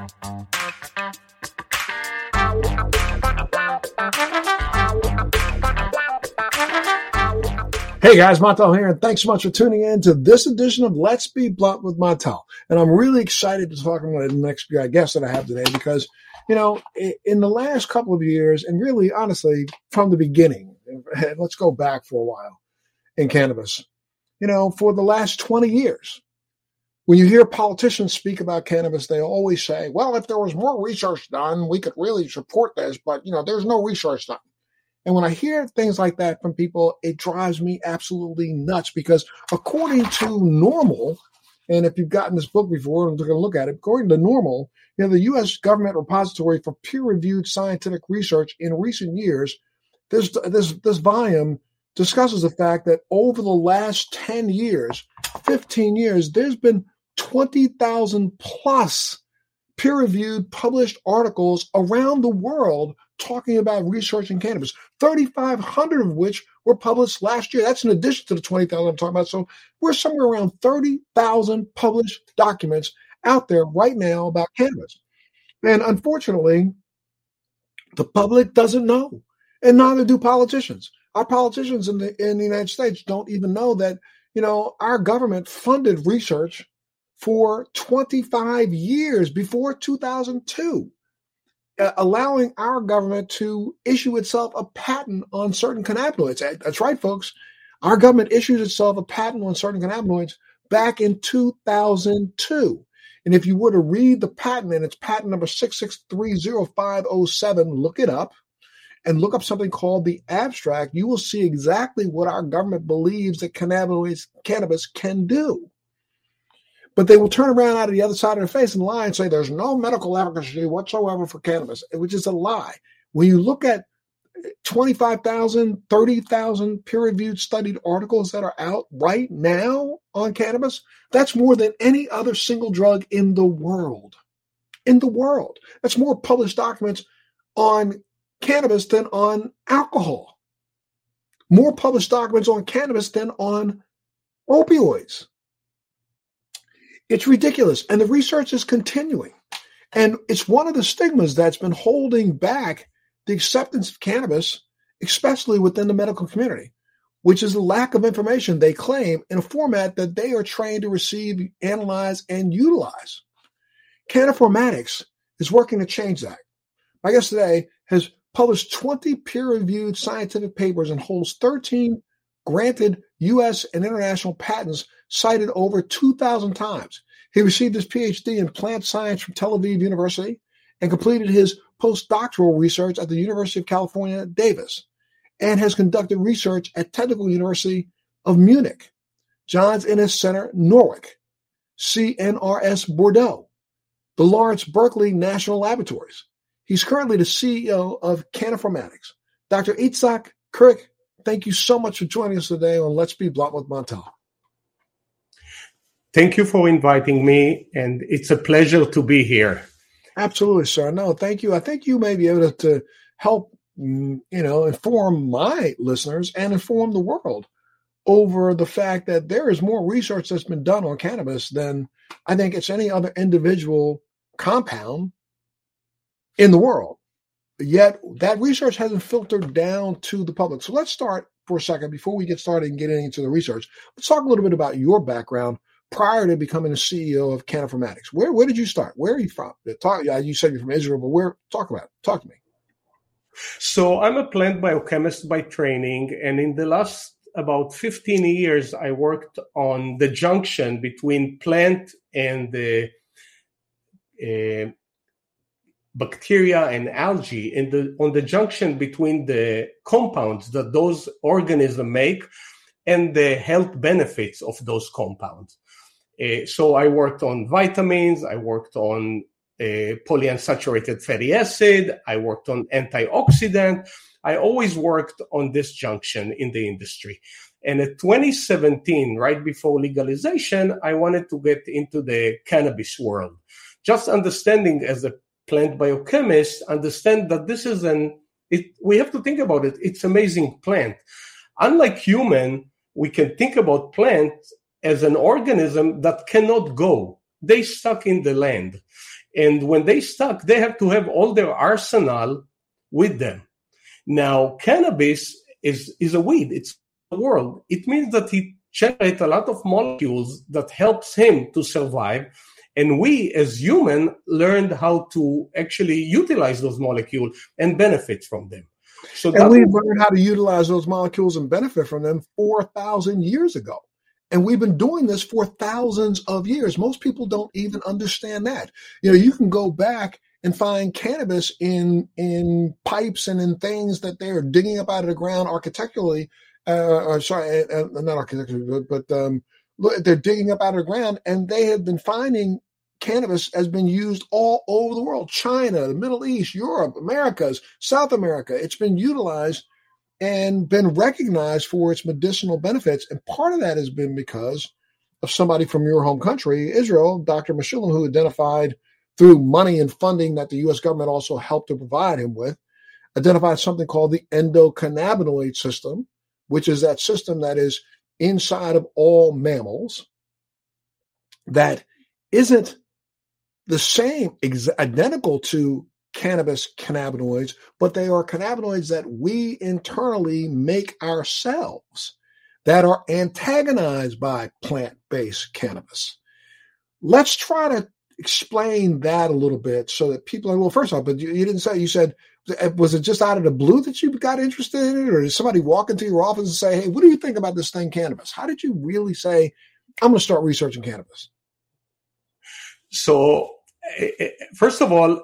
Hey guys, Montel here, and thanks so much for tuning in to this edition of Let's Be Blunt with Montel. And I'm really excited to talk about the next guest that I have today because, you know, in the last couple of years, and really honestly, from the beginning, let's go back for a while in cannabis, you know, for the last 20 years, when you hear politicians speak about cannabis, they always say, well, if there was more research done, we could really support this, but, you know, there's no research done. And when I hear things like that from people, it drives me absolutely nuts because according to normal, and if you've gotten this book before and going to look at it, according to normal, you know, the U.S. government repository for peer-reviewed scientific research in recent years, this this this volume discusses the fact that over the last 10 years, 15 years, there's been 20,000 plus peer-reviewed published articles around the world talking about research in cannabis, 3,500 of which were published last year. That's in addition to the 20,000 I'm talking about. So we're somewhere around 30,000 published documents out there right now about cannabis. And unfortunately, the public doesn't know, and neither do politicians. Our politicians in the in the United States don't even know that you know our government funded research for 25 years before 2002 uh, allowing our government to issue itself a patent on certain cannabinoids. That's right, folks. Our government issued itself a patent on certain cannabinoids back in 2002. And if you were to read the patent, and it's patent number 6630507, look it up and look up something called the abstract, you will see exactly what our government believes that cannabinoids, cannabis can do. But they will turn around out of the other side of their face and lie and say there's no medical efficacy whatsoever for cannabis, which is a lie. When you look at 25,000, 30,000 peer reviewed studied articles that are out right now on cannabis, that's more than any other single drug in the world. In the world. That's more published documents on cannabis than on alcohol. More published documents on cannabis than on opioids. It's ridiculous. And the research is continuing. And it's one of the stigmas that's been holding back the acceptance of cannabis, especially within the medical community, which is the lack of information they claim in a format that they are trained to receive, analyze, and utilize. Cannaformatics is working to change that. My guest today has published 20 peer reviewed scientific papers and holds 13 granted U.S. and international patents cited over 2,000 times. He received his PhD in plant science from Tel Aviv University and completed his postdoctoral research at the University of California, Davis, and has conducted research at Technical University of Munich, Johns Innes Center, Norwich, CNRS Bordeaux, the Lawrence Berkeley National Laboratories. He's currently the CEO of Cannaformatics. Dr. Itzhak Kurek, thank you so much for joining us today on Let's Be Blunt with Montel. Thank you for inviting me, and it's a pleasure to be here. Absolutely, sir. No, thank you. I think you may be able to help, mm, you know, inform my listeners and inform the world over the fact that there is more research that's been done on cannabis than I think it's any other individual compound in the world. Yet that research hasn't filtered down to the public. So let's start for a second before we get started and get into the research. Let's talk a little bit about your background prior to becoming the CEO of Cannaformatics. Where where did you start? Where are you from? Talk, you said you're from Israel, but where? Talk about it. Talk to me. So I'm a plant biochemist by training, and in the last about 15 years, I worked on the junction between plant and the uh, bacteria and algae, and the on the junction between the compounds that those organisms make and the health benefits of those compounds. Uh, so I worked on vitamins, I worked on uh, polyunsaturated fatty acid, I worked on antioxidant. I always worked on this junction in the industry. And in 2017, right before legalization, I wanted to get into the cannabis world. Just understanding as a plant biochemists understand that this is an it, we have to think about it. It's amazing plant. Unlike human, we can think about plant as an organism that cannot go. they stuck in the land. And when they stuck, they have to have all their arsenal with them. Now, cannabis is, is a weed. It's a world. It means that it generates a lot of molecules that helps him to survive. And we as human learned how to actually utilize those molecules and benefit from them. So and we learned how to utilize those molecules and benefit from them 4,000 years ago. And we've been doing this for thousands of years. Most people don't even understand that. You know, you can go back and find cannabis in in pipes and in things that they are digging up out of the ground architecturally. Uh, or sorry, uh, uh not architecturally, but, but um, look, they're digging up out of the ground, and they have been finding cannabis has been used all over the world China, the Middle East, Europe, Americas, South America. It's been utilized and been recognized for its medicinal benefits. And part of that has been because of somebody from your home country, Israel, Dr. Mechoulam, who identified through money and funding that the US government also helped to provide him with, identified something called the endocannabinoid system, which is that system that is inside of all mammals that isn't the same, ex- identical to cannabis cannabinoids, but they are cannabinoids that we internally make ourselves that are antagonized by plant based cannabis. Let's try to explain that a little bit so that people are, well, first off, but you, you didn't say, you said, was it just out of the blue that you got interested in it? Or did somebody walk into your office and say, hey, what do you think about this thing, cannabis? How did you really say, I'm going to start researching cannabis? So Eh, eh, first of all,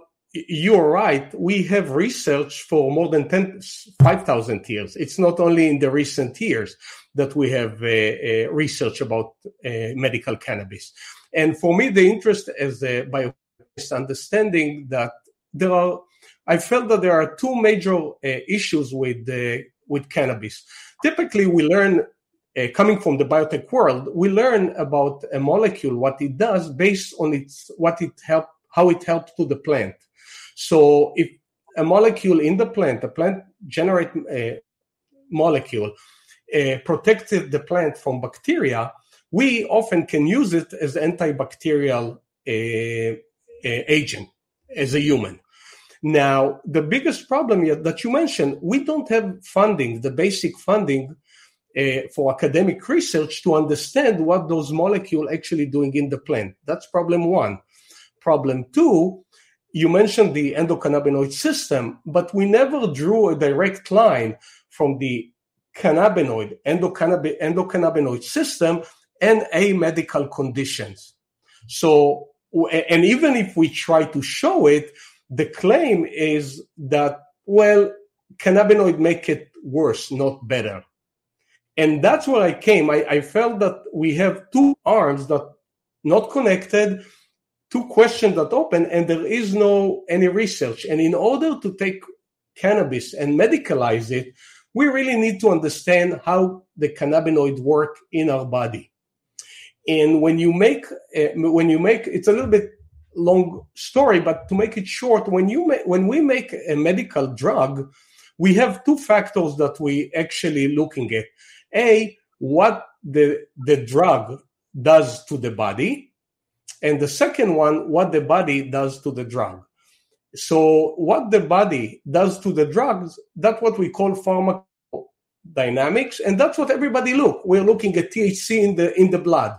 you're right. We have research for more than 10, 5,000 years. It's not only in the recent years that we have uh, uh, research about uh, medical cannabis. And for me, the interest as a biochemist understanding that there are, I felt that there are two major issues with with cannabis. Typically, we learn uh, coming from the biotech world, we learn about a molecule, what it does based on its what it help, how it helps to the plant. So if a molecule in the plant, a plant generate a molecule, uh, protected the plant from bacteria, we often can use it as antibacterial uh, uh, agent as a human. Now, the biggest problem that you mentioned, we don't have funding, the basic funding uh, for academic research to understand what those molecules actually doing in the plant. That's problem one. Problem two, you mentioned the endocannabinoid system, but we never drew a direct line from the cannabinoid, endocannab- endocannabinoid system and a medical conditions. So, and even if we try to show it, the claim is that, well, cannabinoid make it worse, not better. And that's where I came. I, I felt that we have two arms that not connected, two questions that open, and there is no any research. And in order to take cannabis and medicalize it, we really need to understand how the cannabinoid work in our body. And when you make uh, when you make it's a little bit long story, but to make it short, when you ma- when we make a medical drug, we have two factors that we actually looking at. A, what the, the drug does to the body. And the second one, what the body does to the drug. So, what the body does to the drugs, that's what we call pharmacodynamics. And that's what everybody look. We're looking at THC in the, in the blood,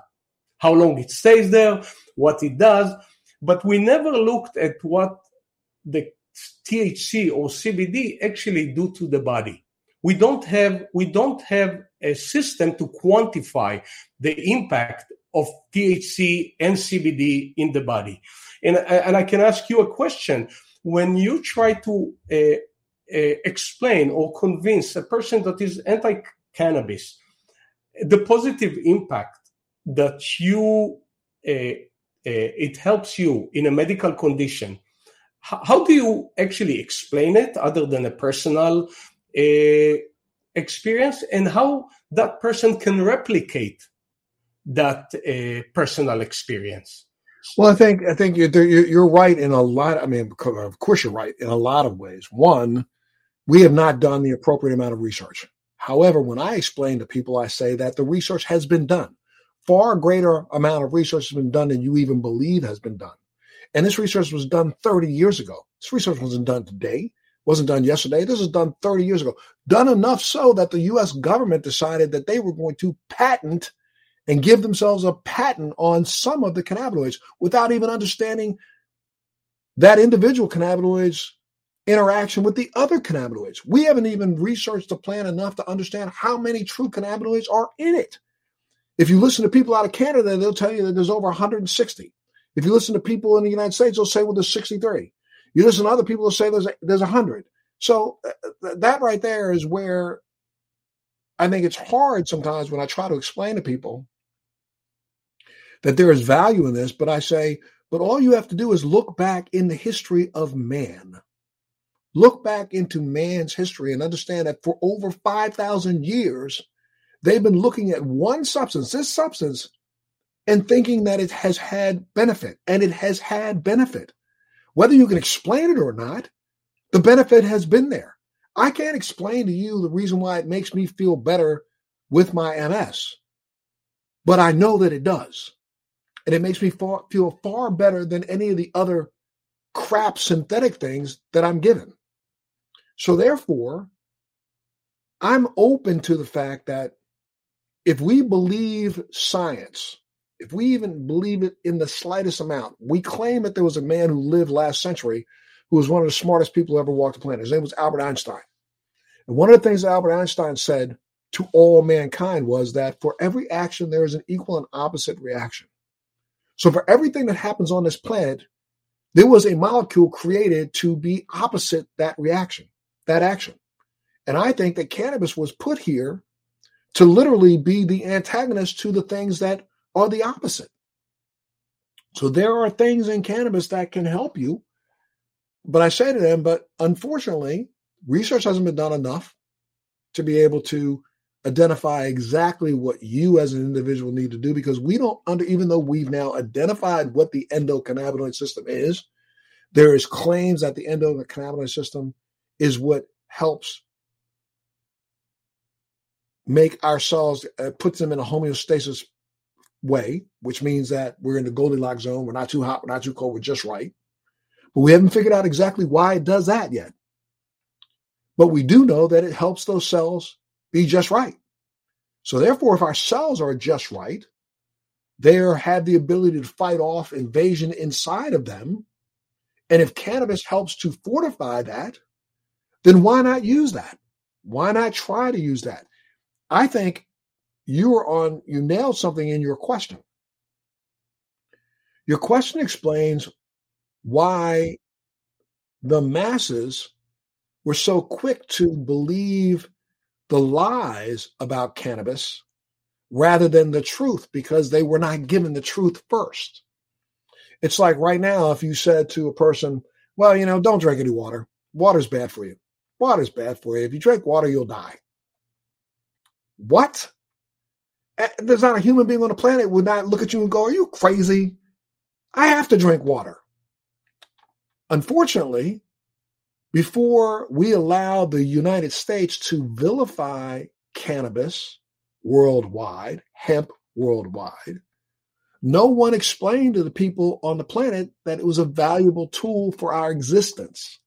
how long it stays there, what it does. But we never looked at what the THC or CBD actually do to the body we don't have we don't have a system to quantify the impact of THC and CBD in the body. And, and I can ask you a question. When you try to uh, uh, explain or convince a person that is anti cannabis, the positive impact that you uh, uh, it helps you in a medical condition, how, do you actually explain it other than a personal uh, experience and how that person can replicate that uh, personal experience. Well, I think I think you're, you're right in a lot. I mean, of course, you're right in a lot of ways. One, we have not done the appropriate amount of research. However, when I explain to people, I say that the research has been done far greater amount of research has been done than you even believe has been done. And this research was done 30 years ago. This research wasn't done today, wasn't done yesterday. This was done 30 years ago. Done enough so that the US government decided that they were going to patent and give themselves a patent on some of the cannabinoids without even understanding that individual cannabinoids interaction with the other cannabinoids. We haven't even researched the plant enough to understand how many true cannabinoids are in it. If you listen to people out of Canada, they'll tell you that there's over 160. If you listen to people in the United States, they'll say, well, there's 63. You listen to other people, they'll say there's, there's a 100. So uh, that right there is where I think it's hard sometimes when I try to explain to people that there is value in this, but I say, but all you have to do is look back in the history of man. Look back into man's history and understand that for over 5,000 years, they've been looking at one substance, this substance, and thinking that it has had benefit, and it has had benefit. Whether you can explain it or not, the benefit has been there. I can't explain to you the reason why it makes me feel better with my MS, but I know that it does. And it makes me far, feel far better than any of the other crap synthetic things that I'm given. So, therefore, I'm open to the fact that if we believe science, if we even believe it in the slightest amount, we claim that there was a man who lived last century who was one of the smartest people who ever walked the planet. His name was Albert Einstein. And one of the things that Albert Einstein said to all mankind was that for every action, there is an equal and opposite reaction. So for everything that happens on this planet, there was a molecule created to be opposite that reaction, that action. And I think that cannabis was put here to literally be the antagonist to the things that are the opposite. So there are things in cannabis that can help you. But I say to them, but unfortunately, research hasn't been done enough to be able to identify exactly what you as an individual need to do because we don't under even though we've now identified what the endocannabinoid system is there is claims that the endocannabinoid system is what helps make our cells uh, puts them in a homeostasis way, which means that we're in the Goldilocks zone. We're not too hot, we're not too cold, we're just right. But we haven't figured out exactly why it does that yet. But we do know that it helps those cells be just right. So therefore, if our cells are just right, they have the ability to fight off invasion inside of them. And if cannabis helps to fortify that, then why not use that? Why not try to use that? I think you are on, you nailed something in your question. Your question explains why the masses were so quick to believe the lies about cannabis rather than the truth because they were not given the truth first. It's like right now, if you said to a person, well, you know, don't drink any water. Water's bad for you. Water's bad for you. If you drink water, you'll die. What? There's not a human being on the planet would not look at you and go, Are you crazy? I have to drink water. Unfortunately, before we allow the United States to vilify cannabis worldwide, hemp worldwide, no one explained to the people on the planet that it was a valuable tool for our existence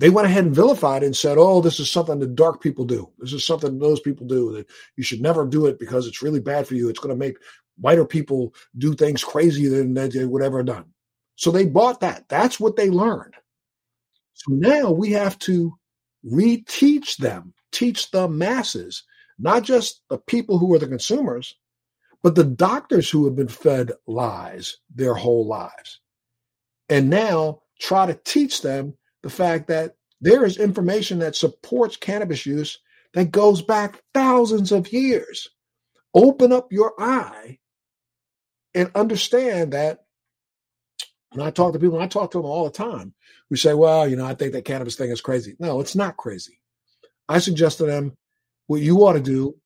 they went ahead and vilified and said, oh, this is something that dark people do. This is something those people do that you should never do it because it's really bad for you. It's going to make whiter people do things crazier than they would ever done. So they bought that. That's what they learned. So now we have to reteach them, teach the masses, not just the people who are the consumers, but the doctors who have been fed lies their whole lives. And now try to teach them the fact that there is information that supports cannabis use that goes back thousands of years. Open up your eye and understand that when I talk to people, I talk to them all the time, who say, well, you know, I think that cannabis thing is crazy. No, it's not crazy. I suggest to them what you ought to do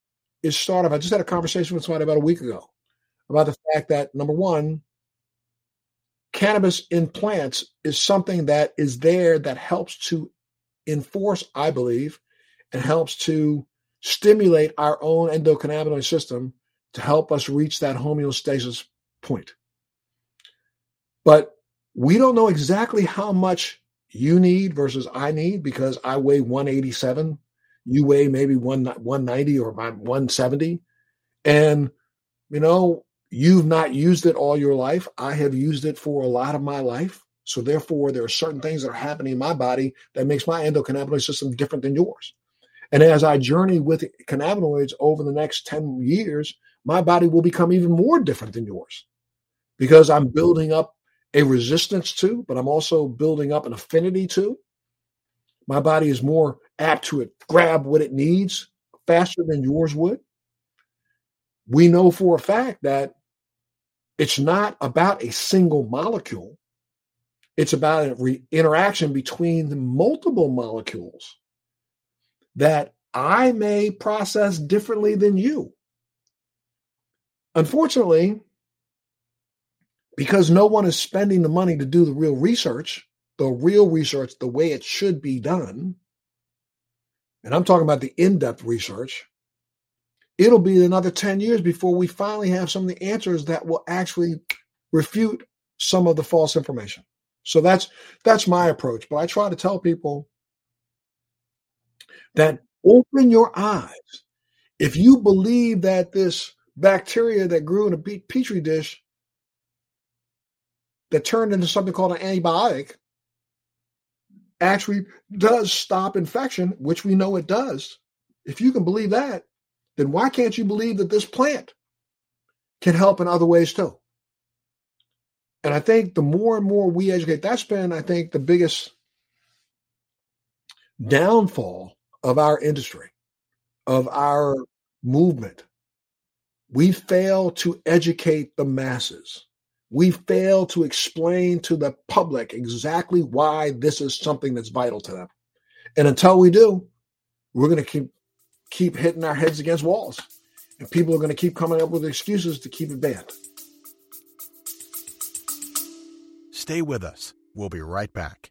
is start off. I just had a conversation with somebody about a week ago about the fact that number one, cannabis in plants is something that is there that helps to enforce, I believe, and helps to stimulate our own endocannabinoid system to help us reach that homeostasis point. But we don't know exactly how much you need versus I need because I weigh 187. You weigh maybe one, 190 or 170. And, you know, you've not used it all your life. I have used it for a lot of my life. So therefore, there are certain things that are happening in my body that makes my endocannabinoid system different than yours. And as I journey with cannabinoids over the next 10 years, my body will become even more different than yours because I'm building up a resistance to, but I'm also building up an affinity to. My body is more apt to it, grab what it needs faster than yours would. We know for a fact that it's not about a single molecule it's about an re- interaction between the multiple molecules that I may process differently than you. Unfortunately, because no one is spending the money to do the real research, the real research the way it should be done, and I'm talking about the in depth research, it'll be another 10 years before we finally have some of the answers that will actually refute some of the false information. So that's that's my approach. But I try to tell people that open your eyes. If you believe that this bacteria that grew in a petri dish that turned into something called an antibiotic actually does stop infection, which we know it does. If you can believe that, then why can't you believe that this plant can help in other ways too? And I think the more and more we educate, that's been, I think, the biggest downfall of our industry, of our movement. We fail to educate the masses. We fail to explain to the public exactly why this is something that's vital to them. And until we do, we're going to keep keep hitting our heads against walls. And people are going to keep coming up with excuses to keep it banned. Stay with us. We'll be right back.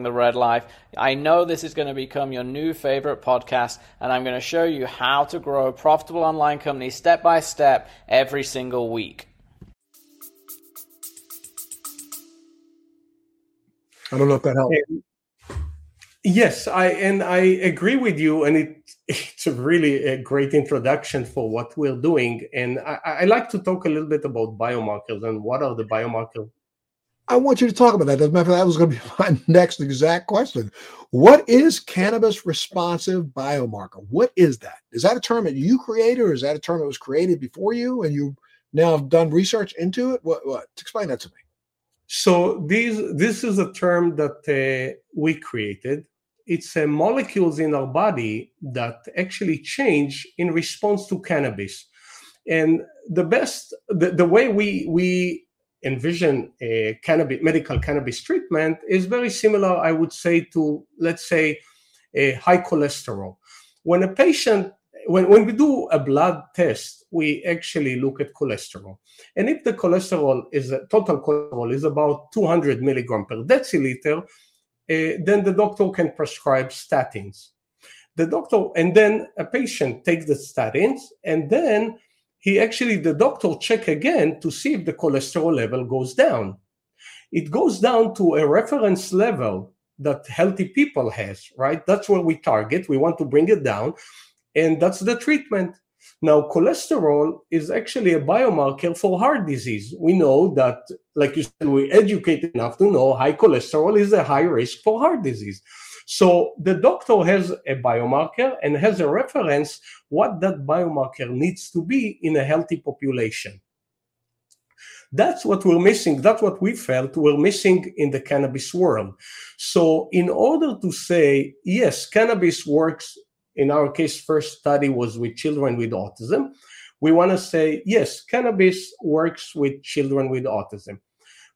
the Red Life. I know this is going to become your new favorite podcast, and I'm going to show you how to grow a profitable online company step by step every single week. I don't know if that helps. Yes, I and I agree with you, and it it's a really a great introduction for what we're doing. And I, I like to talk a little bit about biomarkers and what are the biomarkers. I want you to talk about that. As a matter of fact, that was going to be my next exact question. What is cannabis responsive biomarker? What is that? Is that a term that you created, or is that a term that was created before you, and you now have done research into it? What? What? Explain that to me. So this this is a term that uh, we created. It's uh, molecules in our body that actually change in response to cannabis. And the best, the, the way we we envision a cannabis medical cannabis treatment is very similar, I would say, to let's say a high cholesterol. When a patient when, when we do a blood test, we actually look at cholesterol. And if the cholesterol is a total cholesterol is about 200 milligram per deciliter, uh, then the doctor can prescribe statins. The doctor, and then a patient takes the statins, and then he actually, the doctor check again to see if the cholesterol level goes down. It goes down to a reference level that healthy people has, right? That's where we target. We want to bring it down and that's the treatment. Now, cholesterol is actually a biomarker for heart disease. We know that, like you said, we educate enough to know high cholesterol is a high risk for heart disease. So the doctor has a biomarker and has a reference what that biomarker needs to be in a healthy population. That's what we're missing. That's what we felt we're missing in the cannabis world. So, in order to say, yes, cannabis works in our case, first study was with children with autism. we want to say, yes, cannabis works with children with autism.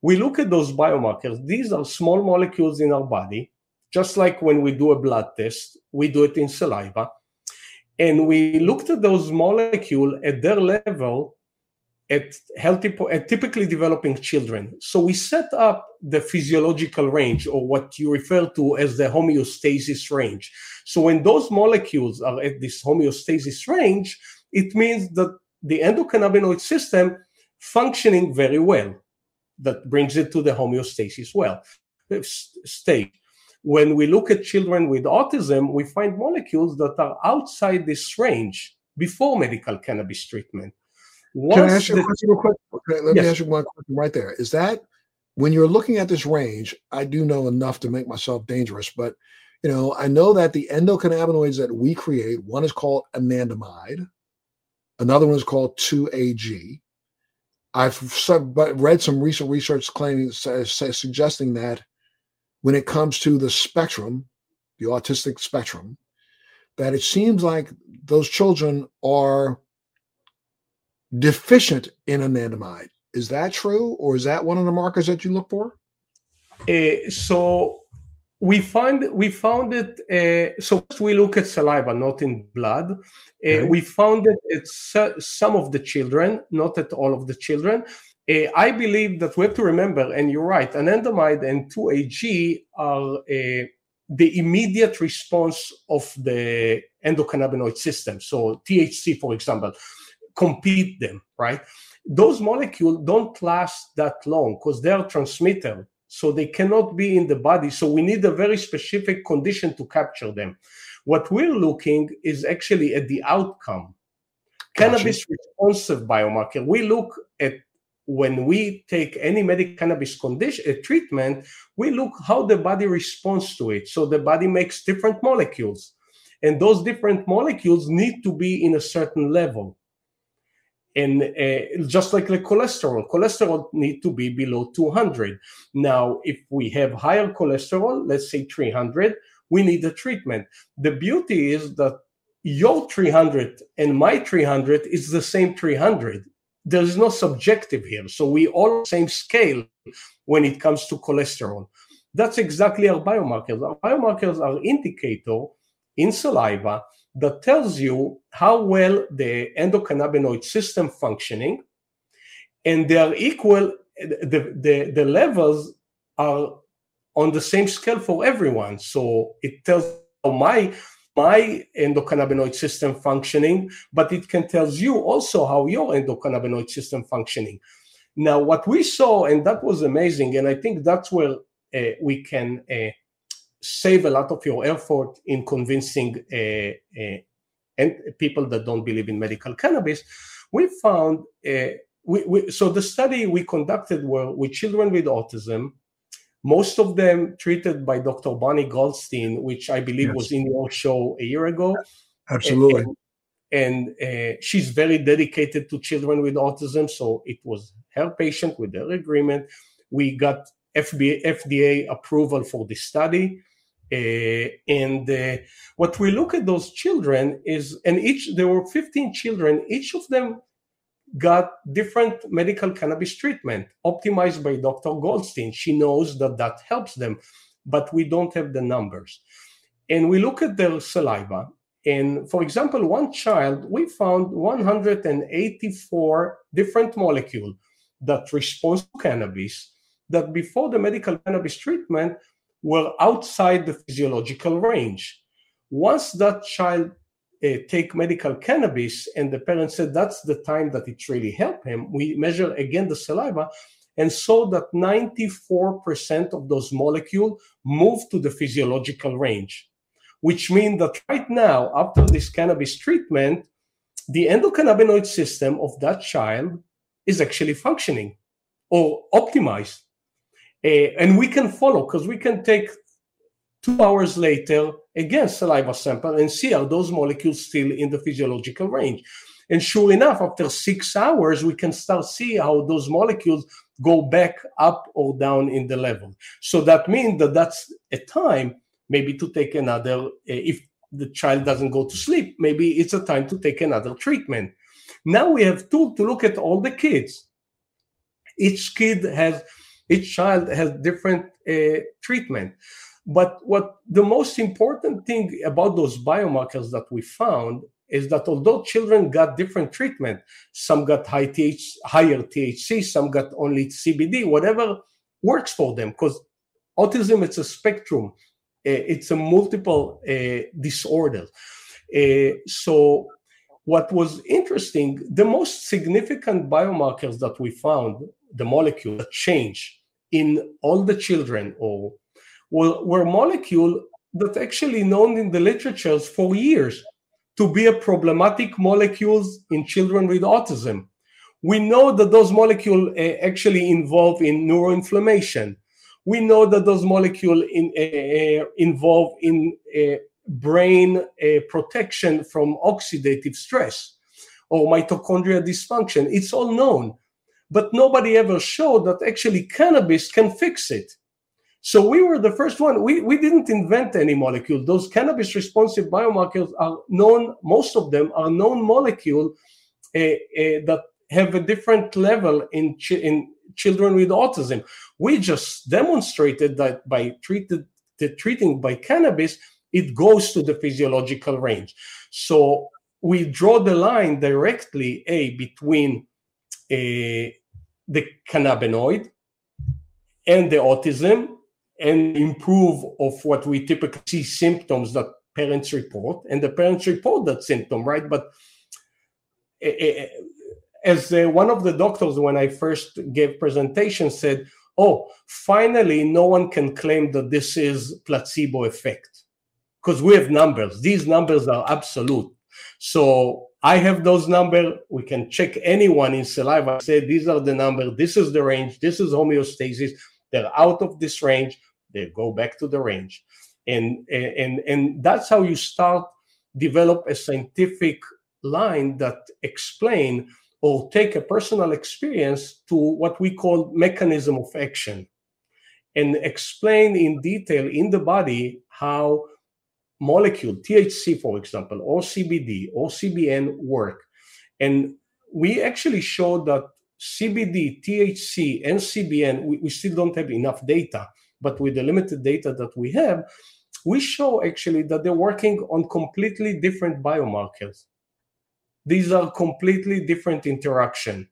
We look at those biomarkers. These are small molecules in our body, just like when we do a blood test, we do it in saliva. And we looked at those molecules at their level at healthy, at typically developing children. So we set up the physiological range, or what you refer to as the homeostasis range. So when those molecules are at this homeostasis range, it means that the endocannabinoid system functioning very well. That brings it to the homeostasis well uh, state. When we look at children with autism, we find molecules that are outside this range before medical cannabis treatment. Once Can I ask you the, a question real quick? Okay, let yes. me ask you one question right there. Is that when you're looking at this range, I do know enough to make myself dangerous, but you know, I know that the endocannabinoids that we create, one is called anandamide, another one is called 2AG. I've read some recent research claiming suggesting that when it comes to the spectrum, the autistic spectrum, that it seems like those children are deficient in anandamide. Is that true, or is that one of the markers that you look for? Uh, so we find we found it. Uh, so we look at saliva, not in blood. Uh, okay. We found it at some of the children, not at all of the children. I believe that we have to remember, and you're right, anandamide and 2AG are uh, the immediate response of the endocannabinoid system. So THC, for example, compete them, right? Those molecules don't last that long because they are transmitter, so they cannot be in the body. So we need a very specific condition to capture them. What we're looking is actually at the outcome. Gotcha. Cannabis responsive biomarker. We look at when we take any medical cannabis condition uh, treatment, we look how the body responds to it. So the body makes different molecules, and those different molecules need to be in a certain level and uh, just like the cholesterol. Cholesterol need to be below 200 now if we have higher cholesterol let's say 300 we need a treatment. The beauty is that your 300 and my 300 is the same 300 there's no subjective here. So we all same scale when it comes to cholesterol. That's exactly our biomarkers. Our biomarkers are indicator in saliva that tells you how well the endocannabinoid system functioning and they are equal the, the, the levels are on the same scale for everyone. So it tells my my endocannabinoid system functioning but it can tells you also how your endocannabinoid system functioning. Now what we saw and that was amazing and i think that's where uh, we can uh, save a lot of your effort in convincing uh, uh, and people that don't believe in medical cannabis. We found uh, we, we, so the study we conducted were with children with autism, most of them treated by Dr. Bonnie Goldstein, which I believe yes. was in your show a year ago. Absolutely. And, and uh, she's very dedicated to children with autism. So it was her patient with their agreement. We got FBA, FDA approval for the study. Uh, and uh, what we look at those children is, and each, there were 15 children, each of them got different medical cannabis treatment optimized by Dr. Goldstein. She knows that that helps them, but we don't have the numbers. And we look at their saliva. And for example, one child, we found 184 different molecules that respond to cannabis that before the medical cannabis treatment were outside the physiological range. Once that child uh, take medical cannabis and the parent said that's the time that it really helped him, we measure again the saliva and saw that 94% of those molecules move to the physiological range, which means that right now, after this cannabis treatment, the endocannabinoid system of that child is actually functioning or optimized. Uh, and we can follow because we can take two hours later again saliva sample and see are those molecules still in the physiological range. And sure enough, after six hours, we can start see how those molecules go back up or down in the level. So that means that that's a time maybe to take another. Uh, if the child doesn't go to sleep, maybe it's a time to take another treatment. Now we have tool to look at all the kids. Each kid has, each child has different uh, treatment. But what the most important thing about those biomarkers that we found is that although children got different treatment, some got high TH, higher THC, some got only CBD, whatever works for them, because autism it's a spectrum, uh, it's a multiple uh, disorder. Uh, so what was interesting, the most significant biomarkers that we found, the molecule change in all the children or were, were molecule that actually known in the literatures for years to be a problematic molecules in children with autism. We know that those molecules uh, actually involve in neuroinflammation. We know that those molecules in, uh, involve in uh, brain protection from oxidative stress or mitochondrial dysfunction. It's all known, but nobody ever showed that actually cannabis can fix it. So we were the first one. We, we didn't invent any molecule. Those cannabis responsive biomarkers are known, most of them are known molecule uh, uh, that have a different level in, ch- in children with autism. We just demonstrated that by treated, the treating by cannabis, it goes to the physiological range. So we draw the line directly, A, between the cannabinoid and the autism and improve of what we typically see symptoms that parents report. And the parents report that symptom right? But uh, as uh, one of the doctors when i first gave presentation said oh finally no one can claim that this is placebo effect because we have numbers. These numbers are absolute. So i have those numbers we can check anyone in saliva say these are the numbers this is the range. This is homeostasis. They're out of this range. They go back to the range. And and and that's how you start develop a scientific line that explain or take a personal experience to what we call mechanism of action and explain in detail in the body how molecule thc for example or cbd or cbn work and we actually showed that cbd thc and cbn we, we still don't have enough data but with the limited data that we have, we show actually that they're working on completely different biomarkers. These are completely different interaction.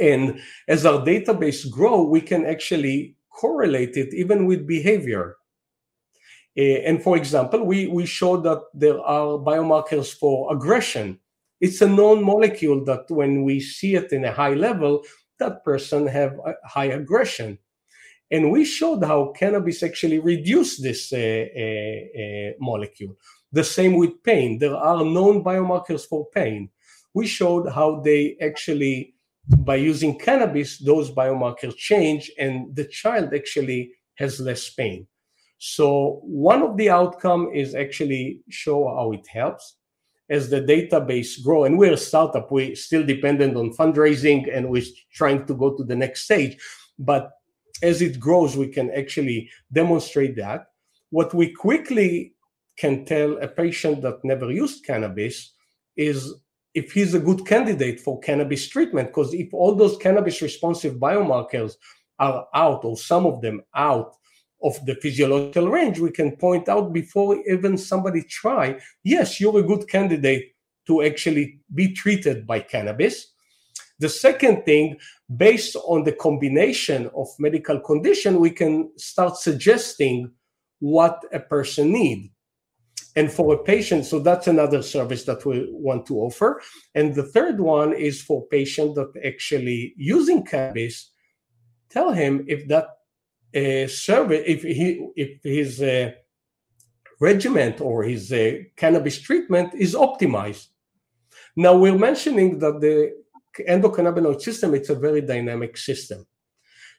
And as our database grow, we can actually correlate it even with behavior. Uh, and for example, we, we show that there are biomarkers for aggression. It's a known molecule that when we see it in a high level, that person have a high aggression. And we showed how cannabis actually reduced this uh, uh, molecule. The same with pain. There are known biomarkers for pain. We showed how they actually, by using cannabis, those biomarkers change and the child actually has less pain. So one of the outcome is actually show how it helps as the database grow. And we're a startup, we're still dependent on fundraising and we're trying to go to the next stage. But as it grows, we can actually demonstrate that. What we quickly can tell a patient that never used cannabis is if he's a good candidate for cannabis treatment, because if all those cannabis responsive biomarkers are out, or some of them out of the physiological range, we can point out before even somebody try, yes, you're a good candidate to actually be treated by cannabis. The second thing, based on the combination of medical condition, we can start suggesting what a person need. And for a patient, so that's another service that we want to offer. And the third one is for patient that actually using cannabis, tell him if that uh, service, if he, if his uh, regimen or his uh, cannabis treatment is optimized. Now we're mentioning that the endocannabinoid system, it's a very dynamic system.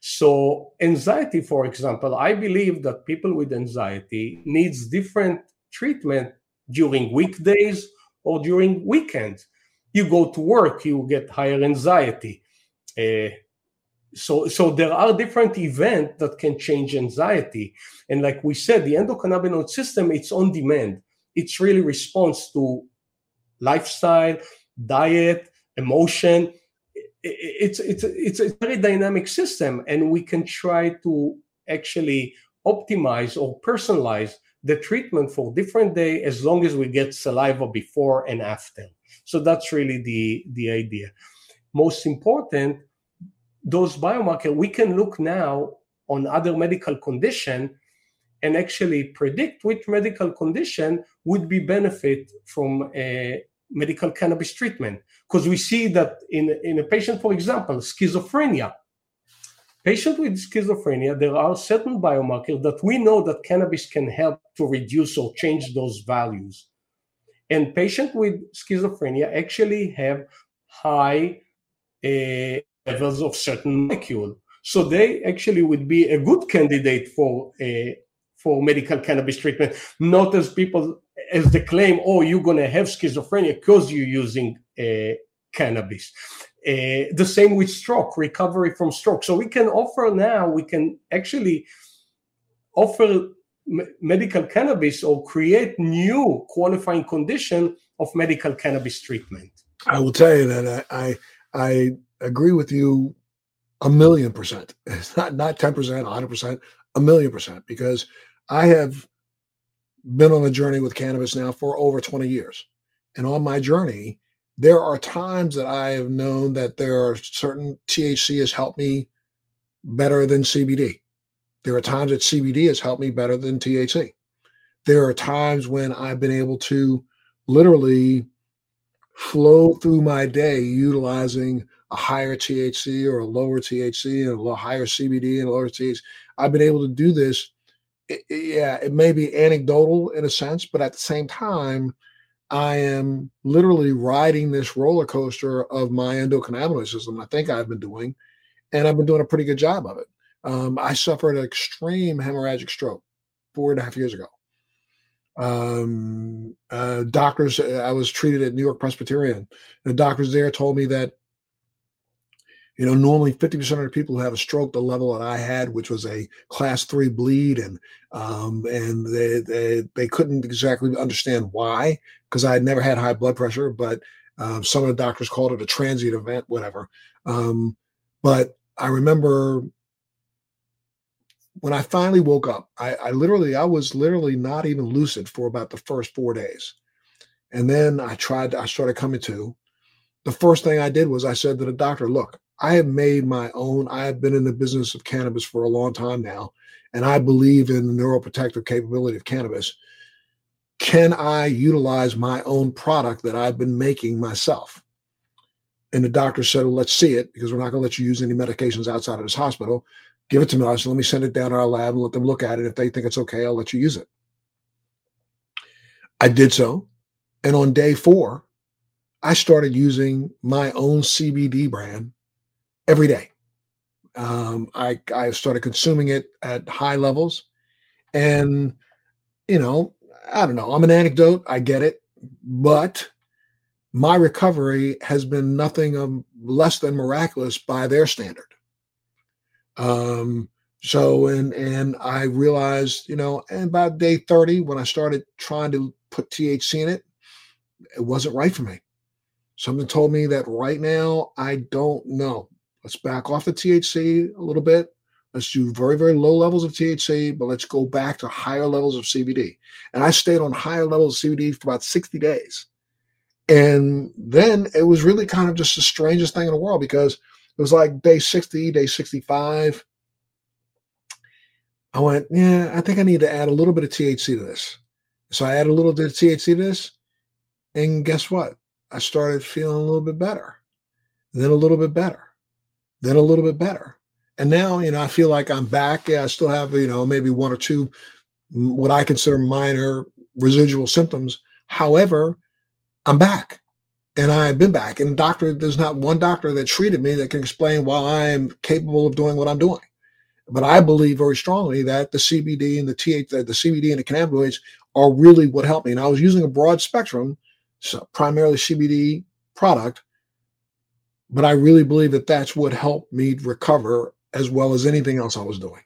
So anxiety, for example, I believe that people with anxiety needs different treatment during weekdays or during weekends. You go to work, you get higher anxiety. Uh, so, so there are different events that can change anxiety. And like we said, the endocannabinoid system, it's on demand. It's really response to lifestyle, diet, emotion. It's it's it's a very dynamic system, and we can try to actually optimize or personalize the treatment for different day as long as we get saliva before and after. So that's really the the idea. Most important, those biomarkers we can look now on other medical condition and actually predict which medical condition would be benefit from a medical cannabis treatment. Because we see that in, in a patient for example schizophrenia. Patient with schizophrenia there are certain biomarkers that we know that cannabis can help to reduce or change those values. And patient with schizophrenia actually have high uh, levels of certain molecule so they actually would be a good candidate for a for medical cannabis treatment, not as people as the claim, oh, you're to have schizophrenia because you're using uh, cannabis. Uh, the same with stroke, recovery from stroke. So we can offer now, we can actually offer m- medical cannabis or create new qualifying condition of medical cannabis treatment. I will tell you that I I, I agree with you a million percent. It's not not ten percent, hundred percent, a million percent because I have been on a journey with cannabis now for over 20 years. And on my journey, there are times that I have known that there are certain THC has helped me better than CBD. There are times that CBD has helped me better than THC. There are times when I've been able to literally flow through my day utilizing a higher THC or a lower THC and a higher CBD and lower THC. I've been able to do this it, yeah, it may be anecdotal in a sense, but at the same time, I am literally riding this roller coaster of my endocannabinoid system. I think I've been doing, and I've been doing a pretty good job of it. Um, I suffered an extreme hemorrhagic stroke four and a half years ago. Um, uh, doctors, I was treated at New York Presbyterian. The doctors there told me that you know, normally 50% of the people who have a stroke, the level that I had, which was a class three bleed, and um, and they, they they couldn't exactly understand why because I had never had high blood pressure, but um, some of the doctors called it a transient event, whatever. Um, but I remember when I finally woke up, I, I literally, I was literally not even lucid for about the first four days. And then I tried, I started coming to. The first thing I did was I said to the doctor, look, I have made my own. I have been in the business of cannabis for a long time now, and I believe in the neuroprotective capability of cannabis. Can I utilize my own product that I've been making myself? And the doctor said, well, let's see it because we're not going to let you use any medications outside of this hospital. Give it to me. I said, let me send it down to our lab and let them look at it. If they think it's okay, I'll let you use it. I did so. And on day four, I started using my own CBD brand every day. Um, I I started consuming it at high levels, and you know, I don't know. I'm an anecdote. I get it, but my recovery has been nothing of less than miraculous by their standard. Um, so and and I realized, you know, and about day 30, when I started trying to put THC in it, it wasn't right for me. Something told me that right now I don't know. Let's back off the THC a little bit. Let's do very, very low levels of THC, but let's go back to higher levels of CBD. And I stayed on higher levels of CBD for about 60 days. And then it was really kind of just the strangest thing in the world because it was like day 60, day 65. I went, yeah, I think I need to add a little bit of THC to this. So I added a little bit of THC to this. And guess what? I started feeling a little bit better, then a little bit better then a little bit better. And now, you know, I feel like I'm back. Yeah, I still have, you know, maybe one or two what I consider minor residual symptoms. However, I'm back and I've been back. And doctor, there's not one doctor that treated me that can explain why I am capable of doing what I'm doing. But I believe very strongly that the CBD and the TH, the CBD and the cannabinoids are really what helped me. And I was using a broad spectrum, so primarily CBD product but I really believe that that's what helped me recover as well as anything else I was doing.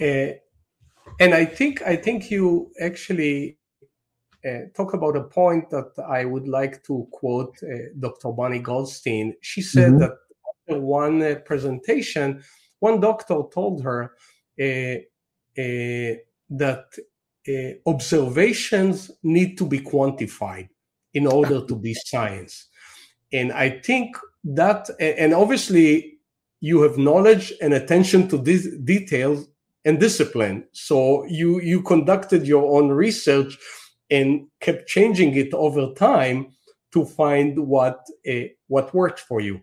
Uh, and I think I think you actually uh, talk about a point that I would like to quote uh, Dr. Bonnie Goldstein. She said mm-hmm. that after one uh, presentation, one doctor told her uh, uh, that uh, observations need to be quantified in order to be science. And I think that, and obviously, you have knowledge and attention to these details and discipline. So you you conducted your own research and kept changing it over time to find what uh, what worked for you.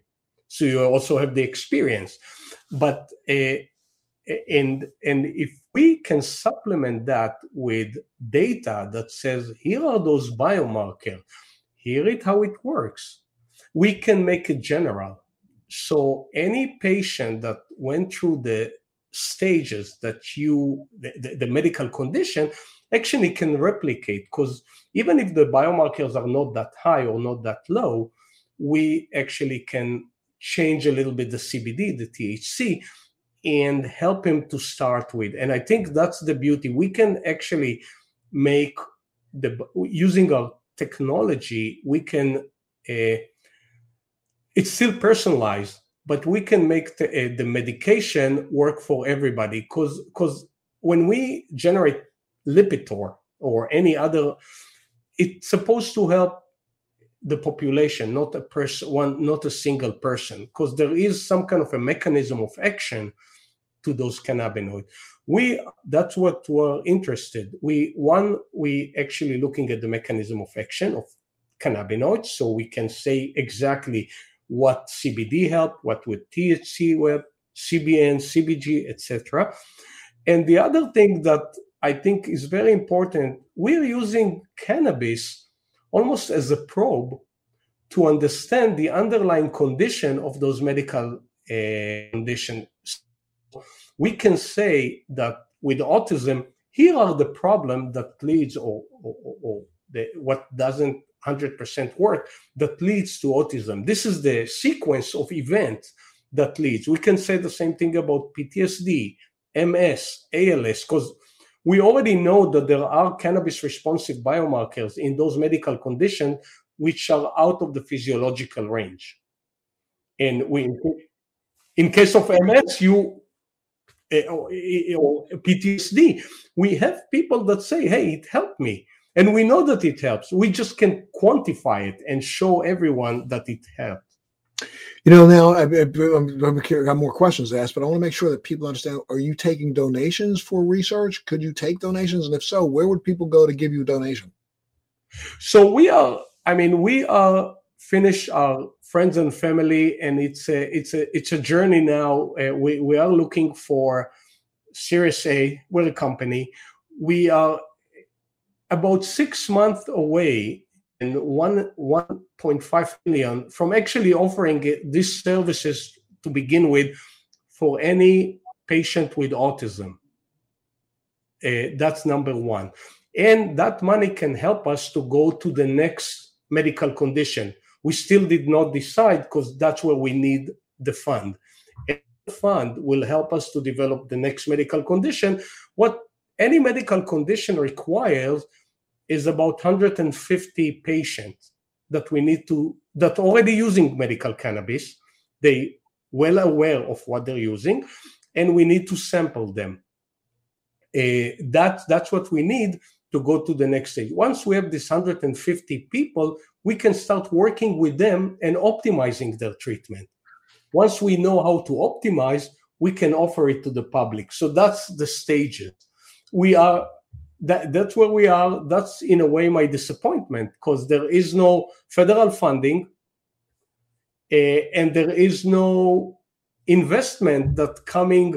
So you also have the experience, but uh, and and if we can supplement that with data that says here are those biomarkers, here it how it works, we can make it general. So any patient that went through the stages that you the, the, the medical condition actually can replicate because even if the biomarkers are not that high or not that low we actually can change a little bit the cbd the thc and help him to start with. And i think that's the beauty. We can actually make the using our technology we can uh, it's still personalized but we can make the, uh, the medication work for everybody. Because because when we generate lipitor or any other it's supposed to help the population not a person one not a single person because there is some kind of a mechanism of action to those cannabinoids we that's what we're interested we one we actually looking at the mechanism of action of cannabinoids so we can say exactly what CBD help, what would THC help, CBN, CBG, etc. And the other thing that I think is very important, we're using cannabis almost as a probe to understand the underlying condition of those medical uh, conditions. We can say that with autism, here are the problem that leads or, or, or the, what doesn't 100% work that leads to autism. This is the sequence of events that leads. We can say the same thing about PTSD, MS, ALS, because we already know that there are cannabis responsive biomarkers in those medical conditions which are out of the physiological range. And we, in case of MS, you eh, or eh, PTSD, we have people that say, "Hey, it helped me." And we know that it helps. We just can quantify it and show everyone that it helped. You know, now I, I, got more questions to ask, but I want to make sure that people understand are you taking donations for research? Could you take donations? And if so, where would people go to give you a donation? So we are, I mean, we are finished our friends and family, and it's a, it's a, it's a journey now. Uh, we, we are looking for Series A, we're a company. We are about six months away and one 1.5 million from actually offering these services to begin with for any patient with autism. Uh, that's number one. And that money can help us to go to the next medical condition. We still did not decide because that's where we need the fund. And the fund will help us to develop the next medical condition. What any medical condition requires is about 150 patients that we need to that already using medical cannabis. They well aware of what they're using and we need to sample them. Uh, that, that's what we need to go to the next stage. Once we have this 150 people we can start working with them and optimizing their treatment. Once we know how to optimize we can offer it to the public. So that's the stages. We are that that's where we are. That's in a way my disappointment because there is no federal funding uh, and there is no investment that coming.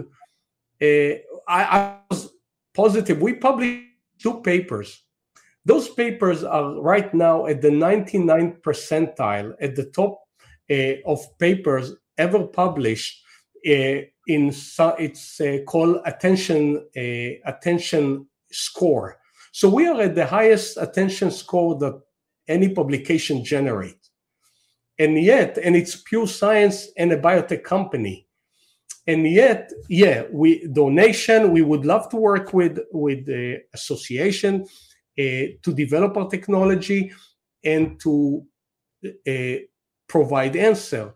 Uh, I, I, was positive. We published two papers. Those papers are right now at the 99 percentile, at the top uh, of papers ever published. in it's called attention attention score. So we are at the highest attention score that any publication generates. And yet, and it's pure science and a biotech company. And yet, yeah, we donation, we would love to work with with the association. uh, to develop our technology and to uh, provide answer.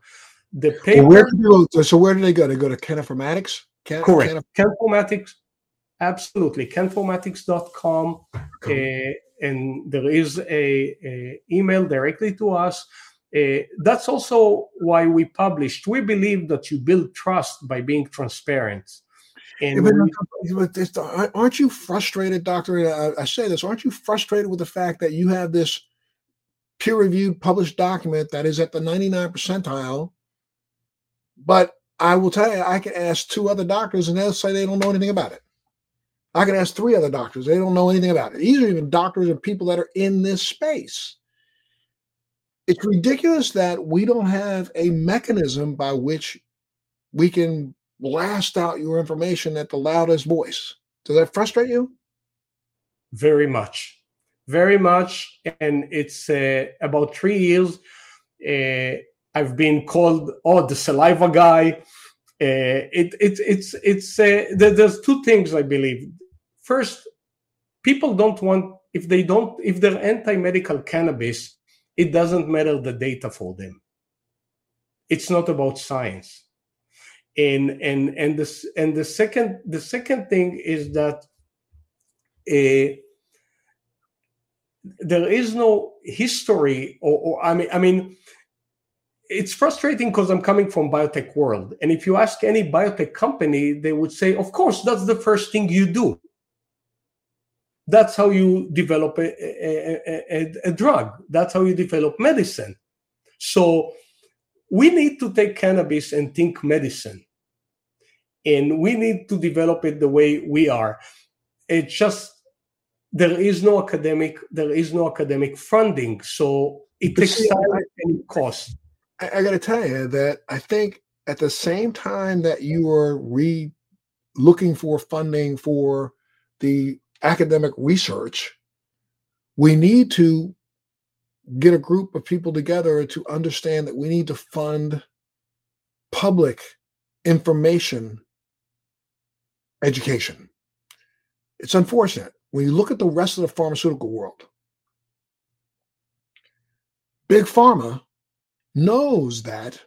The paper. Well, where go, so where do they go? They go to Cannformatics. Can, correct. Cannformatics. Absolutely. Cannformatics.com. Okay. Uh, and there is a, a, email directly to us. Uh, that's also why we published. We believe that you build trust by being transparent. And yeah, aren't you frustrated, Doctor? I, I say this. Aren't you frustrated with the fact that you have this peer-reviewed, published document that is at the 99 percentile, but I will tell you, I can ask two other doctors and they'll say they don't know anything about it. I can ask three other doctors, they don't know anything about it. These are even doctors and people that are in this space. It's ridiculous that we don't have a mechanism by which we can blast out your information at the loudest voice. Does that frustrate you? Very much. Very much. And it's uh, about three years. Uh, I've been called, oh, the saliva guy. Uh, it, it, it's, it's, uh, there's two things I believe. First, people don't want, if they don't, if they're anti medical cannabis, it doesn't matter the data for them. It's not about science. And and and this and the second the second thing is that uh, there is no history or, or, i mean i mean it's frustrating because i'm coming from biotech world. And if you ask any biotech company they would say of course that's the first thing you do that's how you develop a, a, a, a drug. That's how you develop medicine. So we need to take cannabis and think medicine. And we need to develop it the way we are. It just there is no academic there is no academic funding. So it takes time and cost I, I got to tell you that i think at the same time that you are re looking for funding for the academic research we need to get a group of people together to understand that we need to fund public information education. It's unfortunate when you look at the rest of the pharmaceutical world. Big Pharma knows that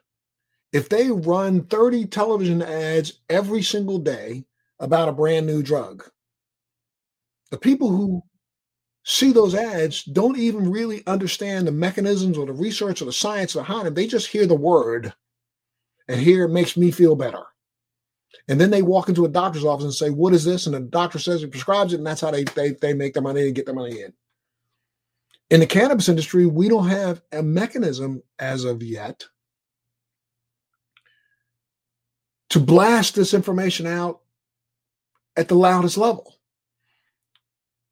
if they run 30 television ads every single day about a brand new drug, the people who see those ads don't even really understand the mechanisms or the research or the science behind them. They just hear the word and here it makes me feel better. And then they walk into a doctor's office and say, What is this? And the doctor says he prescribes it, and that's how they, they, they make their money and get their money in. In the cannabis industry, we don't have a mechanism as of yet to blast this information out at the loudest level.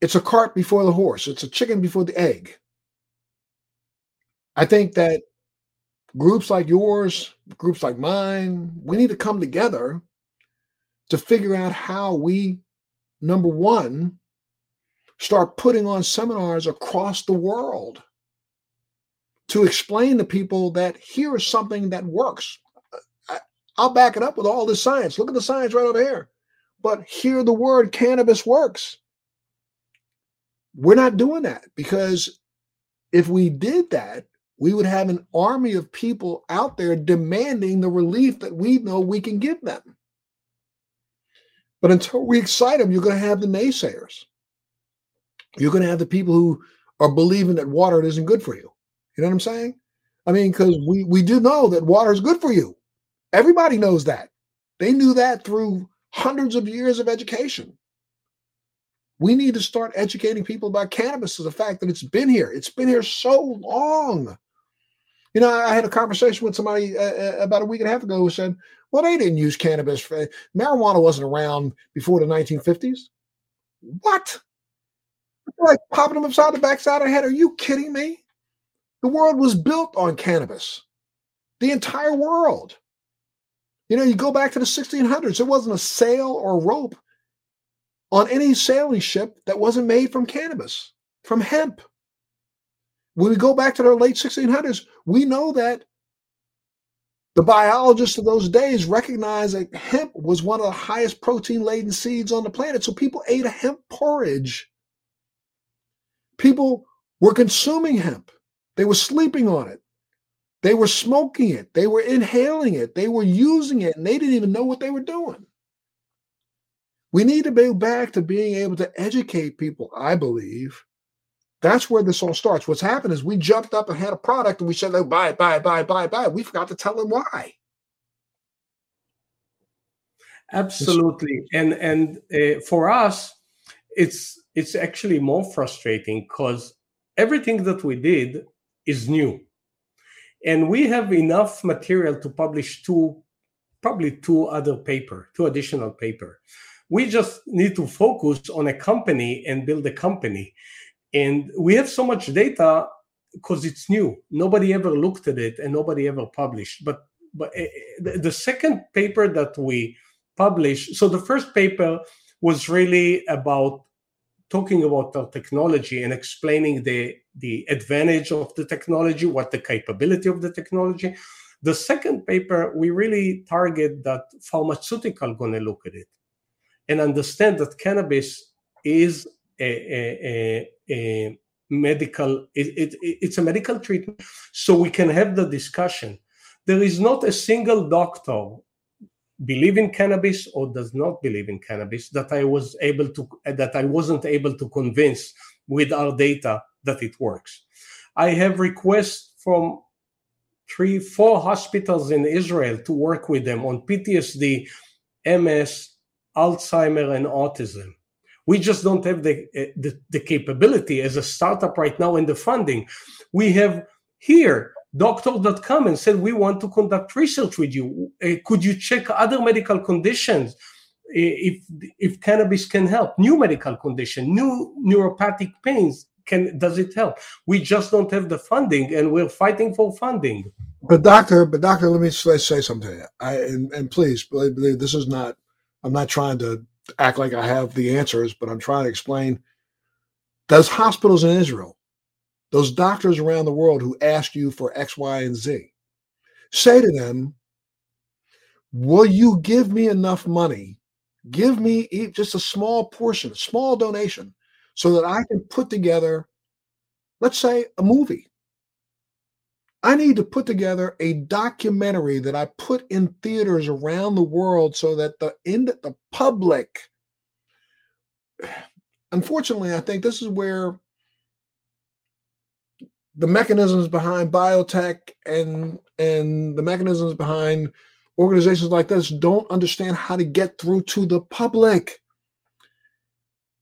It's a cart before the horse, it's a chicken before the egg. I think that groups like yours, groups like mine, we need to come together to figure out how we, number one, start putting on seminars across the world to explain to people that here is something that works. I'll back it up with all this science. Look at the science right over here. But here the word cannabis works. We're not doing that because if we did that, we would have an army of people out there demanding the relief that we know we can give them. But until we excite them, you're going to have the naysayers. You're going to have the people who are believing that water isn't good for you. You know what I'm saying? I mean, because we, we do know that water is good for you. Everybody knows that. They knew that through hundreds of years of education. We need to start educating people about cannabis as the fact that it's been here. It's been here so long. You know, I had a conversation with somebody uh, uh about a week and a half ago who said, well, they didn't use cannabis. For, marijuana wasn't around before the 1950s. What? Like popping them upside the backside of the head. Are you kidding me? The world was built on cannabis. The entire world. You know, you go back to the 1600s, there wasn't a sail or rope on any sailing ship that wasn't made from cannabis, from hemp. When we go back to the late 1600s, we know that the biologists of those days recognized that hemp was one of the highest protein laden seeds on the planet. So people ate a hemp porridge. People were consuming hemp. They were sleeping on it. They were smoking it. They were inhaling it. They were using it, and they didn't even know what they were doing. We need to be back to being able to educate people, I believe. That's where this all starts. What's happened is we jumped up and had a product and we said, oh, buy it, buy it, buy it, buy it, buy it. We forgot to tell them why. Absolutely. And and uh, for us, it's it's actually more frustrating because everything that we did is new. And we have enough material to publish two, probably two other paper, two additional paper. We just need to focus on a company and build a company. And we have so much data because it's new. Nobody ever looked at it and nobody ever published. But but uh, the second paper that we published, so the first paper was really about talking about our technology and explaining the the advantage of the technology, what the capability of the technology. The second paper, we really target that pharmaceutical going to look at it and understand that cannabis is a, a, a, a medical it, it, it's a medical treatment so we can have the discussion. There is not a single doctor believe in cannabis or does not believe in cannabis that i was able to that i wasn't able to convince with our data that it works. I have requests from three four hospitals in israel to work with them on ptsd ms alzheimer and autism we just don't have the, the, the capability as a startup right now in the funding we have here doctor.com and said, We want to conduct research with you. Uh, could you check other medical conditions? If, if cannabis can help, new medical condition, new neuropathic pains, can does it help? We just don't have the funding, and we're fighting for funding. But doctor, but doctor, let me say something. I and, and please believe, believe this is not. I'm not trying to act like I have the answers, but I'm trying to explain. Those hospitals in Israel those doctors around the world who ask you for X, Y, and Z. Say to them, Will you give me enough money? Give me just a small portion, a small donation, so that I can put together, let's say, a movie. I need to put together a documentary that I put in theaters around the world so that the the public unfortunately I think this is where the mechanisms behind biotech and and the mechanisms behind organizations like this don't understand how to get through to the public.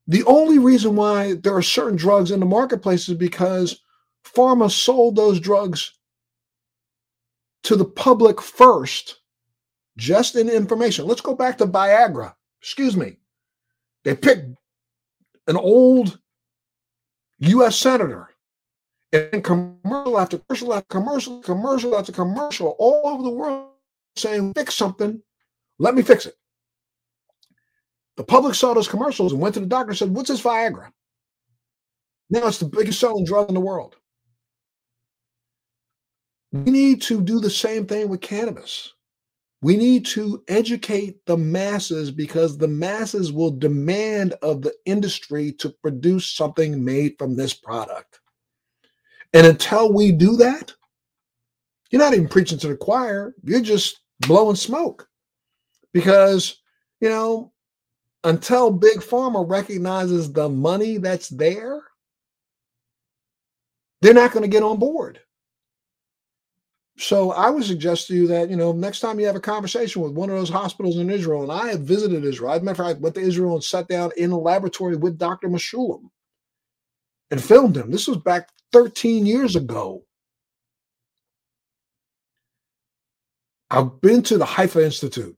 The only reason why there are certain drugs in the marketplace is because pharma sold those drugs to the public first, just in information. Let's go back to Viagra. Excuse me. They picked an old U.S. senator and commercial after commercial after commercial, commercial after commercial, all over the world saying, fix something, let me fix it. The public saw those commercials and went to the doctor and said, What's this Viagra? Now it's the biggest selling drug in the world. We need to do the same thing with cannabis. We need to educate the masses because the masses will demand of the industry to produce something made from this product. And until we do that, you're not even preaching to the choir. You're just blowing smoke. Because, you know, until Big Pharma recognizes the money that's there, they're not going to get on board. So I would suggest to you that, you know, next time you have a conversation with one of those hospitals in Israel, and I have visited Israel. A matter of fact, I went to Israel and sat down in a laboratory with Dr. Mechoulam and filmed him. This was back 13 years ago. I've been to the Haifa Institute.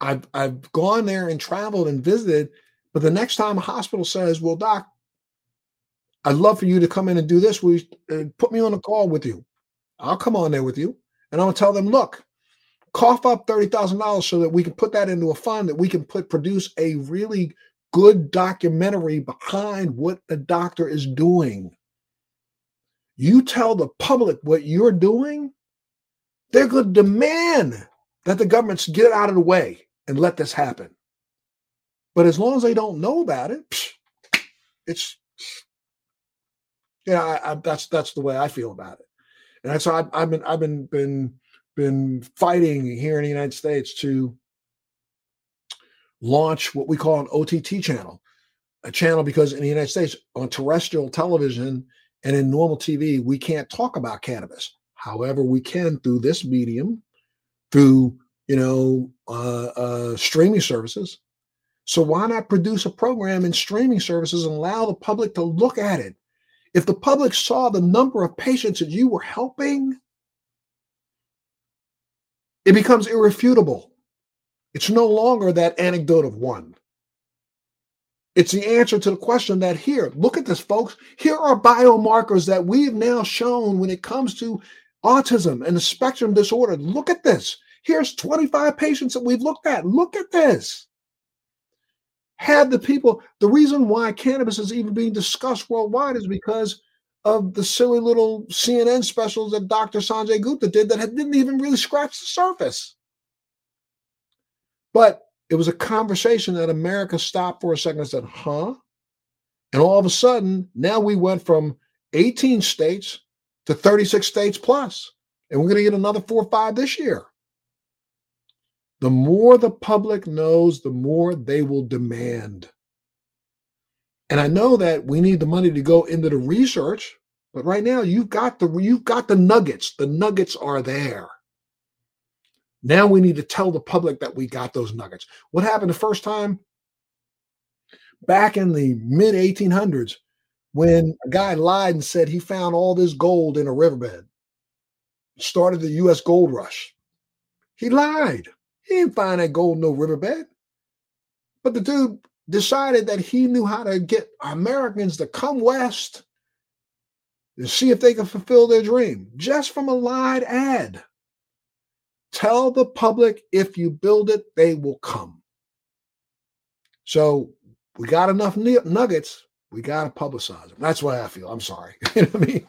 I've, I've gone there and traveled and visited. But the next time a hospital says, Well, doc, I'd love for you to come in and do this, we uh, put me on a call with you. I'll come on there with you. And I'm to tell them, Look, cough up $30,000 so that we can put that into a fund that we can put produce a really good documentary behind what the doctor is doing. You tell the public what you're doing, they're going to demand that the governments get out of the way and let this happen. But as long as they don't know about it, it's Yeah, I, I, that's that's the way I feel about it, and why I've, I've been I've been been been fighting here in the United States to launch what we call an OTT channel, a channel because in the United States on terrestrial television and in normal TV we can't talk about cannabis. However, we can through this medium, through you know uh, uh, streaming services. So why not produce a program in streaming services and allow the public to look at it? If the public saw the number of patients that you were helping, it becomes irrefutable. It's no longer that anecdote of one. It's the answer to the question that here, look at this, folks. Here are biomarkers that we've now shown when it comes to autism and the spectrum disorder. Look at this. Here's 25 patients that we've looked at. Look at this. Had the people, the reason why cannabis is even being discussed worldwide is because of the silly little CNN specials that Dr. Sanjay Gupta did that didn't even really scratch the surface. But it was a conversation that America stopped for a second and said, huh? And all of a sudden, now we went from 18 states to 36 states plus, and we're going to get another four or five this year. The more the public knows, the more they will demand. And I know that we need the money to go into the research, but right now you've got the you've got the nuggets. The nuggets are there. Now we need to tell the public that we got those nuggets. What happened the first time? Back in the mid 1800s, when a guy lied and said he found all this gold in a riverbed, started the U.S. gold rush. He lied. He didn't find that gold no riverbed. But the dude decided that he knew how to get Americans to come west and see if they could fulfill their dream just from a lied ad. Tell the public if you build it, they will come. So we got enough nuggets. We got to publicize them. That's why I feel. I'm sorry. you know what I mean?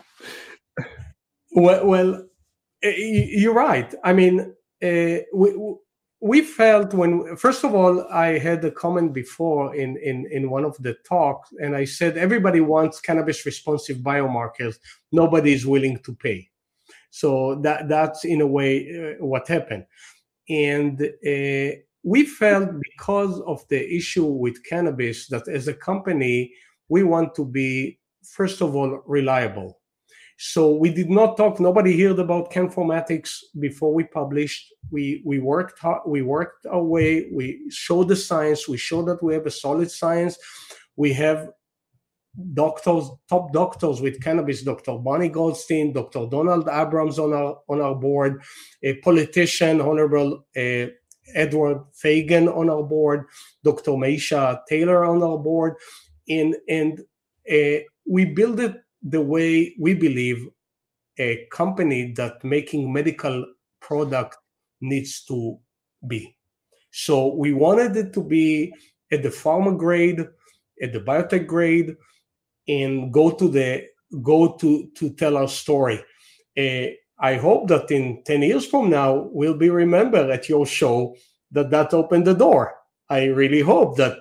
Well, well, you're right. I mean, uh, we we felt when first of all i had a comment before in, in in one of the talks and i said everybody wants cannabis responsive biomarkers. Nobody is willing to pay. So that that's in a way uh, what happened, and uh, we felt because of the issue with cannabis that as a company we want to be first of all reliable. So we did not talk. Nobody heard about Cannformatics before we published. We we worked hard, we worked our way. We showed the science. We showed that we have a solid science. We have doctors, top doctors with cannabis, Dr. Bonnie Goldstein, Dr. Donald Abrams on our on our board, a politician, Honorable uh, Edward Fagan on our board, Dr. Maisha Taylor on our board, and and uh, we build it the way we believe a company that making medical product needs to be. So we wanted it to be at the pharma grade, at the biotech grade, and go to the go to to tell our story. Uh, I hope that in 10 years from now, we'll be remembered at your show that that opened the door. I really hope that,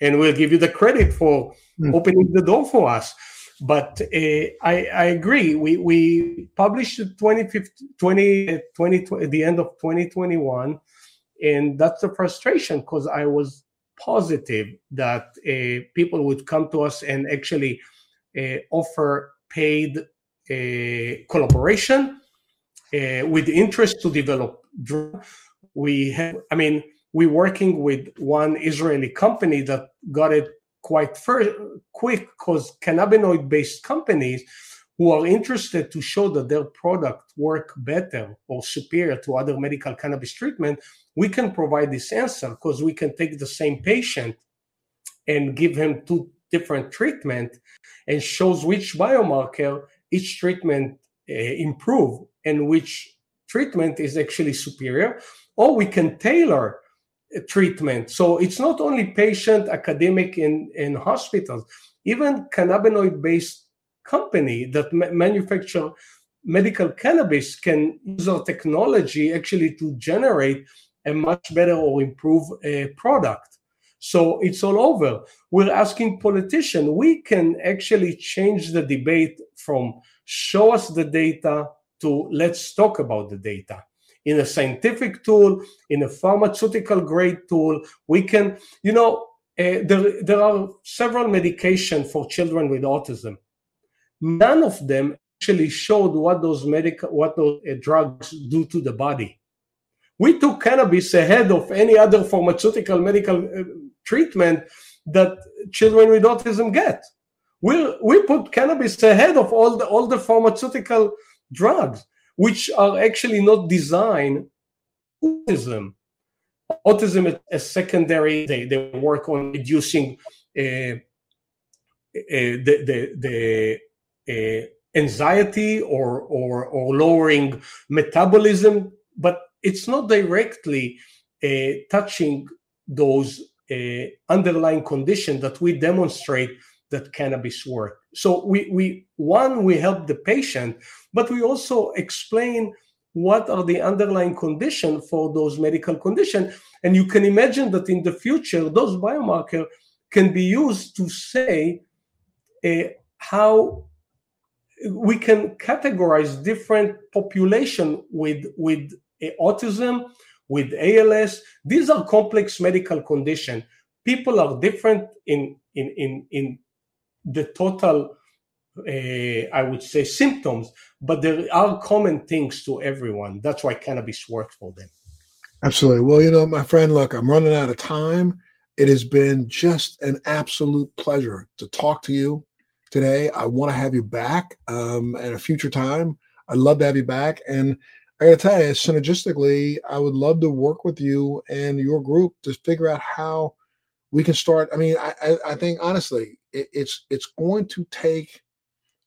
and we'll give you the credit for mm. opening the door for us. But uh, I, I, agree. We, we published 2015, 20, 20, the end of 2021, and that's the frustration because I was positive that uh, people would come to us and actually uh, offer paid uh, collaboration with interest to develop We have, I mean, we're working with one Israeli company that got it quite first, quick because cannabinoid based companies who are interested to show that their product work better or superior to other medical cannabis treatment we can provide this answer because we can take the same patient and give him two different treatment and shows which biomarker each treatment uh, improve and which treatment is actually superior. Or we can tailor treatment so it's not only patient academic in in hospitals even cannabinoid based company that ma- manufacture medical cannabis can use our technology actually to generate a much better or improve a product. So it's all over. We're asking politicians, we can actually change the debate from show us the data to let's talk about the data. In a scientific tool, in a pharmaceutical grade tool, we can, you know, uh, there, there are several medications for children with autism. None of them actually showed what those medical, what those uh, drugs do to the body. We took cannabis ahead of any other pharmaceutical medical uh, treatment that children with autism get. We we put cannabis ahead of all the all the pharmaceutical drugs, which are actually not designed autism autism is a secondary. They, they work on reducing uh, uh, the the, the uh, anxiety or, or or lowering metabolism, but it's not directly uh, touching those uh, underlying conditions that we demonstrate that cannabis work. So we we one we help the patient, but we also explain what are the underlying condition for those medical condition. And you can imagine that in the future those biomarker can be used to say uh, how we can categorize different population with with uh, autism with als these are complex medical condition. People are different in in in in the total uh, I would say symptoms, but there are common things to everyone. That's why cannabis works for them. Absolutely. Well, you know, my friend, look, I'm running out of time. It has been just an absolute pleasure to talk to you today. I want to have you back um, at a future time. I'd love to have you back. And I got to tell you, synergistically, I would love to work with you and your group to figure out how we can start. I mean, I, I, I think honestly, it, it's it's going to take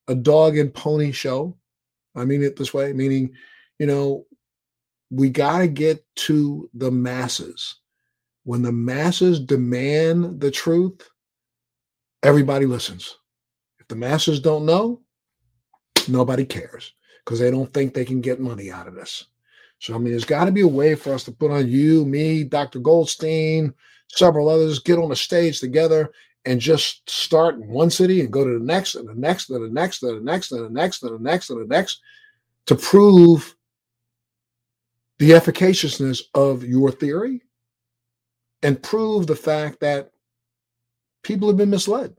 a dog and pony show. I mean it this way, meaning, you know, we got to get to the masses. When the masses demand the truth, everybody listens. If the masses don't know, nobody cares because they don't think they can get money out of this. So, I mean, there's got to be a way for us to put on you, me, Dr. Goldstein, several others, get on a stage together and just start in one city and go to the next and the next and the next and the next and the next and the next and the next to prove the efficaciousness of your theory and prove the fact that people have been misled.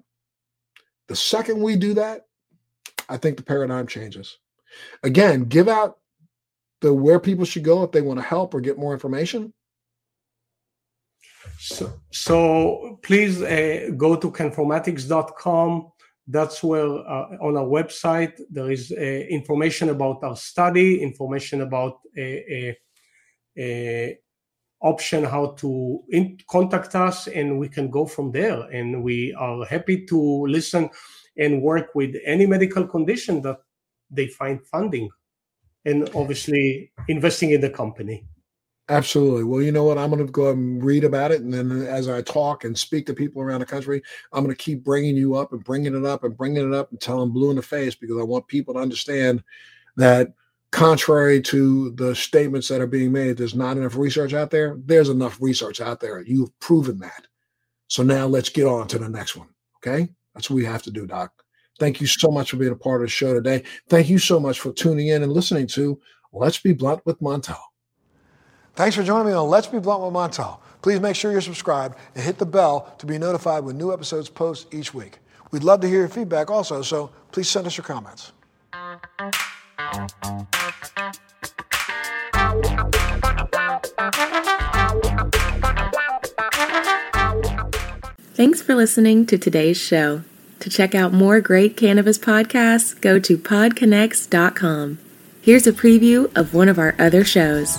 The second we do that, I think the paradigm changes. Again, give out the where people should go if they want to help or get more information. So, so please uh, go to cannformatics.com. That's where uh, on our website there is uh, information about our study, information about a, a, a option how to in, contact us, and we can go from there. And we are happy to listen and work with any medical condition that they find funding, and obviously investing in the company. Absolutely. Well, you know what? I'm going to go and read about it. And then uh, as I talk and speak to people around the country, I'm going to keep bringing you up and bringing it up and bringing it up and telling blue in the face because I want people to understand that contrary to the statements that are being made, there's not enough research out there. There's enough research out there. You've proven that. So now let's get on to the next one. Okay. That's what we have to do, Doc. Thank you so much for being a part of the show today. Thank you so much for tuning in and listening to Let's Be Blunt with Montel. Thanks for joining me on Let's Be Blunt with Montel. Please make sure you're subscribed and hit the bell to be notified when new episodes post each week. We'd love to hear your feedback also, so please send us your comments. Thanks for listening to today's show. To check out more great cannabis podcasts, go to podconnects.com. Here's a preview of one of our other shows.